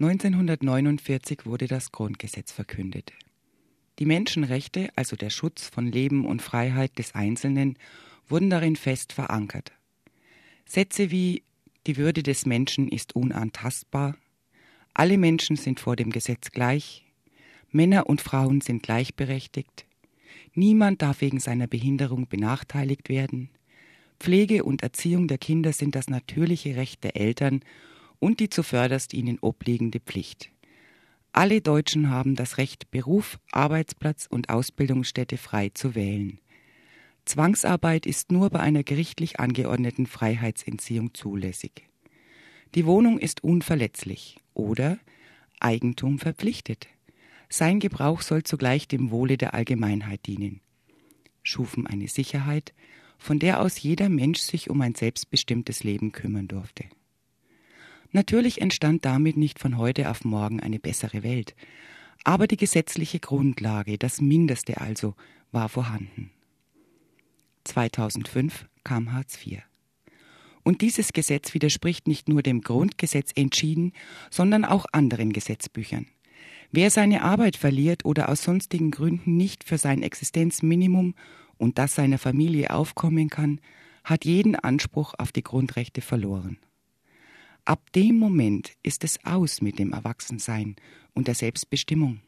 1949 wurde das Grundgesetz verkündet. Die Menschenrechte, also der Schutz von Leben und Freiheit des Einzelnen, wurden darin fest verankert. Sätze wie die Würde des Menschen ist unantastbar, alle Menschen sind vor dem Gesetz gleich, Männer und Frauen sind gleichberechtigt, niemand darf wegen seiner Behinderung benachteiligt werden, Pflege und Erziehung der Kinder sind das natürliche Recht der Eltern und die zuvörderst ihnen obliegende Pflicht. Alle Deutschen haben das Recht, Beruf, Arbeitsplatz und Ausbildungsstätte frei zu wählen. Zwangsarbeit ist nur bei einer gerichtlich angeordneten Freiheitsentziehung zulässig. Die Wohnung ist unverletzlich oder Eigentum verpflichtet. Sein Gebrauch soll zugleich dem Wohle der Allgemeinheit dienen. Schufen eine Sicherheit, von der aus jeder Mensch sich um ein selbstbestimmtes Leben kümmern durfte. Natürlich entstand damit nicht von heute auf morgen eine bessere Welt, aber die gesetzliche Grundlage, das Mindeste also, war vorhanden. 2005 kam Hartz IV. Und dieses Gesetz widerspricht nicht nur dem Grundgesetz entschieden, sondern auch anderen Gesetzbüchern. Wer seine Arbeit verliert oder aus sonstigen Gründen nicht für sein Existenzminimum und das seiner Familie aufkommen kann, hat jeden Anspruch auf die Grundrechte verloren. Ab dem Moment ist es aus mit dem Erwachsensein und der Selbstbestimmung.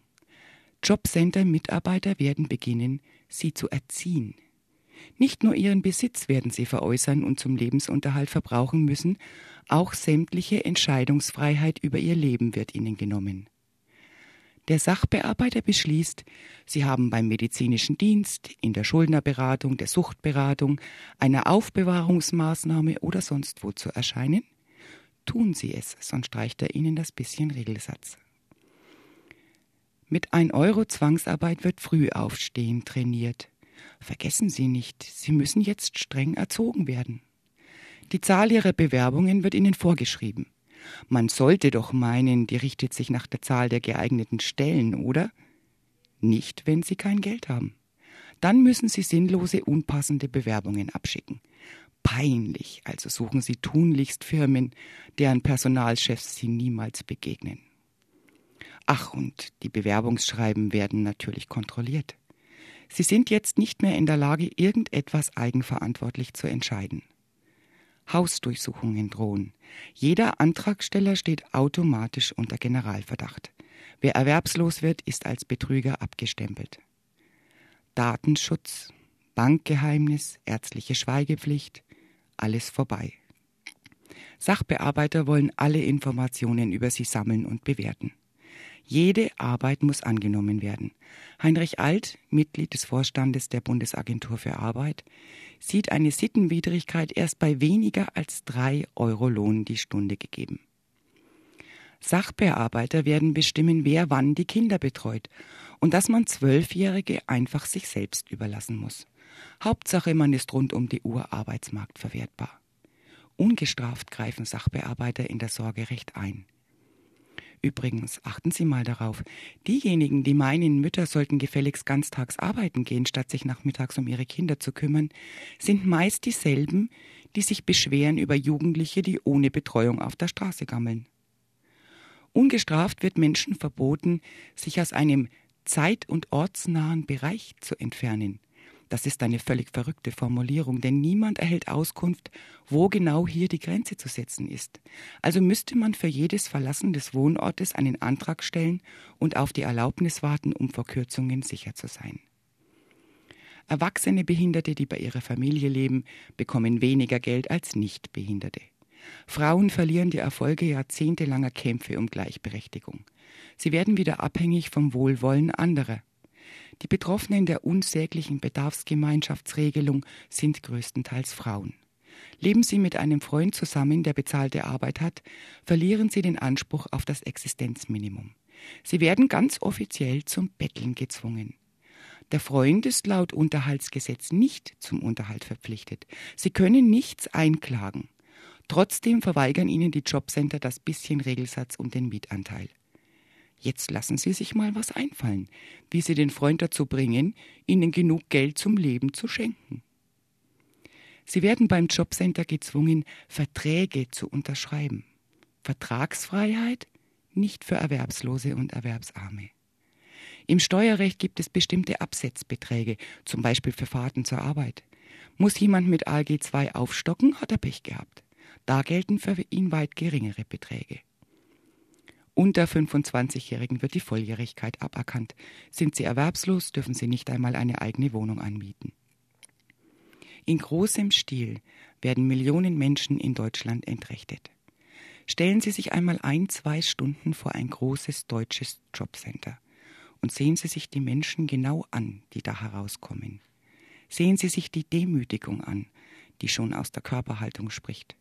Jobcenter-Mitarbeiter werden beginnen, sie zu erziehen. Nicht nur ihren Besitz werden sie veräußern und zum Lebensunterhalt verbrauchen müssen, auch sämtliche Entscheidungsfreiheit über ihr Leben wird ihnen genommen. Der Sachbearbeiter beschließt, Sie haben beim medizinischen Dienst, in der Schuldnerberatung, der Suchtberatung, einer Aufbewahrungsmaßnahme oder sonst wo zu erscheinen – Tun Sie es, sonst streicht er Ihnen das bisschen Regelsatz. Mit 1 Euro Zwangsarbeit wird Frühaufstehen trainiert. Vergessen Sie nicht, Sie müssen jetzt streng erzogen werden. Die Zahl Ihrer Bewerbungen wird Ihnen vorgeschrieben. Man sollte doch meinen, die richtet sich nach der Zahl der geeigneten Stellen, oder? Nicht, wenn Sie kein Geld haben. Dann müssen Sie sinnlose, unpassende Bewerbungen abschicken peinlich, also suchen Sie tunlichst Firmen, deren Personalchefs Sie niemals begegnen. Ach, und die Bewerbungsschreiben werden natürlich kontrolliert. Sie sind jetzt nicht mehr in der Lage, irgendetwas eigenverantwortlich zu entscheiden. Hausdurchsuchungen drohen. Jeder Antragsteller steht automatisch unter Generalverdacht. Wer erwerbslos wird, ist als Betrüger abgestempelt. Datenschutz, Bankgeheimnis, ärztliche Schweigepflicht, alles vorbei. Sachbearbeiter wollen alle Informationen über sie sammeln und bewerten. Jede Arbeit muss angenommen werden. Heinrich Alt, Mitglied des Vorstandes der Bundesagentur für Arbeit, sieht eine Sittenwidrigkeit erst bei weniger als drei Euro Lohn die Stunde gegeben. Sachbearbeiter werden bestimmen, wer wann die Kinder betreut und dass man Zwölfjährige einfach sich selbst überlassen muss. Hauptsache, man ist rund um die Uhr arbeitsmarktverwertbar. Ungestraft greifen Sachbearbeiter in das Sorgerecht ein. Übrigens, achten Sie mal darauf, diejenigen, die meinen, Mütter sollten gefälligst ganztags arbeiten gehen, statt sich nachmittags um ihre Kinder zu kümmern, sind meist dieselben, die sich beschweren über Jugendliche, die ohne Betreuung auf der Straße gammeln. Ungestraft wird Menschen verboten, sich aus einem zeit- und ortsnahen Bereich zu entfernen. Das ist eine völlig verrückte Formulierung, denn niemand erhält Auskunft, wo genau hier die Grenze zu setzen ist. Also müsste man für jedes Verlassen des Wohnortes einen Antrag stellen und auf die Erlaubnis warten, um vor Kürzungen sicher zu sein. Erwachsene Behinderte, die bei ihrer Familie leben, bekommen weniger Geld als Nichtbehinderte. Frauen verlieren die Erfolge jahrzehntelanger Kämpfe um Gleichberechtigung. Sie werden wieder abhängig vom Wohlwollen anderer. Die Betroffenen der unsäglichen Bedarfsgemeinschaftsregelung sind größtenteils Frauen. Leben sie mit einem Freund zusammen, der bezahlte Arbeit hat, verlieren sie den Anspruch auf das Existenzminimum. Sie werden ganz offiziell zum Betteln gezwungen. Der Freund ist laut Unterhaltsgesetz nicht zum Unterhalt verpflichtet. Sie können nichts einklagen. Trotzdem verweigern ihnen die Jobcenter das bisschen Regelsatz und den Mietanteil. Jetzt lassen Sie sich mal was einfallen, wie Sie den Freund dazu bringen, Ihnen genug Geld zum Leben zu schenken. Sie werden beim Jobcenter gezwungen, Verträge zu unterschreiben. Vertragsfreiheit nicht für Erwerbslose und Erwerbsarme. Im Steuerrecht gibt es bestimmte Absetzbeträge, zum Beispiel für Fahrten zur Arbeit. Muss jemand mit ALG II aufstocken, hat er Pech gehabt. Da gelten für ihn weit geringere Beträge. Unter 25-Jährigen wird die Volljährigkeit aberkannt. Sind sie erwerbslos, dürfen sie nicht einmal eine eigene Wohnung anmieten. In großem Stil werden Millionen Menschen in Deutschland entrechtet. Stellen Sie sich einmal ein, zwei Stunden vor ein großes deutsches Jobcenter und sehen Sie sich die Menschen genau an, die da herauskommen. Sehen Sie sich die Demütigung an, die schon aus der Körperhaltung spricht.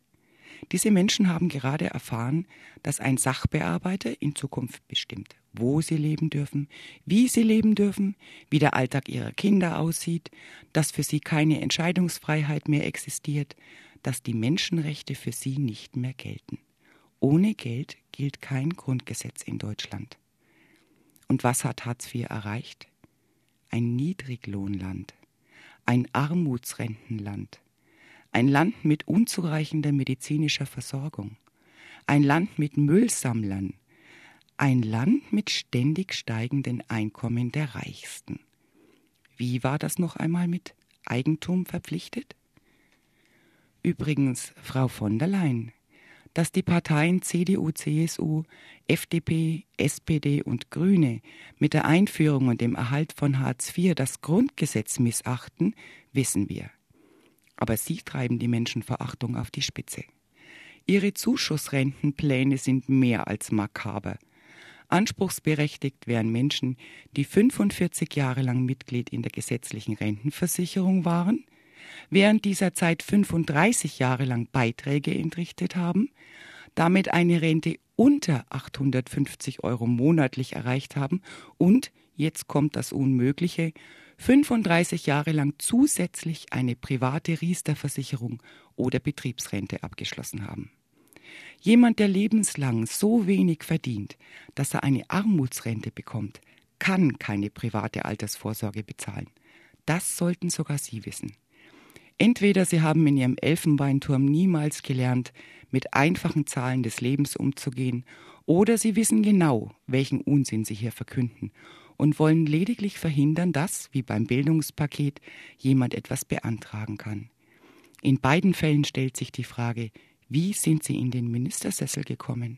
Diese Menschen haben gerade erfahren, dass ein Sachbearbeiter in Zukunft bestimmt, wo sie leben dürfen, wie sie leben dürfen, wie der Alltag ihrer Kinder aussieht, dass für sie keine Entscheidungsfreiheit mehr existiert, dass die Menschenrechte für sie nicht mehr gelten. Ohne Geld gilt kein Grundgesetz in Deutschland. Und was hat Hartz IV erreicht? Ein Niedriglohnland, ein Armutsrentenland, ein Land mit unzureichender medizinischer Versorgung, ein Land mit Müllsammlern, ein Land mit ständig steigenden Einkommen der Reichsten. Wie war das noch einmal mit Eigentum verpflichtet? Übrigens, Frau von der Leyen, dass die Parteien CDU, CSU, FDP, SPD und Grüne mit der Einführung und dem Erhalt von Hartz IV das Grundgesetz missachten, wissen wir aber sie treiben die Menschenverachtung auf die Spitze. Ihre Zuschussrentenpläne sind mehr als makaber. Anspruchsberechtigt wären Menschen, die 45 Jahre lang Mitglied in der gesetzlichen Rentenversicherung waren, während dieser Zeit 35 Jahre lang Beiträge entrichtet haben, damit eine Rente unter 850 Euro monatlich erreicht haben und, jetzt kommt das Unmögliche, 35 Jahre lang zusätzlich eine private Riester-Versicherung oder Betriebsrente abgeschlossen haben. Jemand, der lebenslang so wenig verdient, dass er eine Armutsrente bekommt, kann keine private Altersvorsorge bezahlen. Das sollten sogar Sie wissen. Entweder Sie haben in Ihrem Elfenbeinturm niemals gelernt, mit einfachen Zahlen des Lebens umzugehen, oder Sie wissen genau, welchen Unsinn Sie hier verkünden und wollen lediglich verhindern, dass, wie beim Bildungspaket, jemand etwas beantragen kann. In beiden Fällen stellt sich die Frage, wie sind Sie in den Ministersessel gekommen?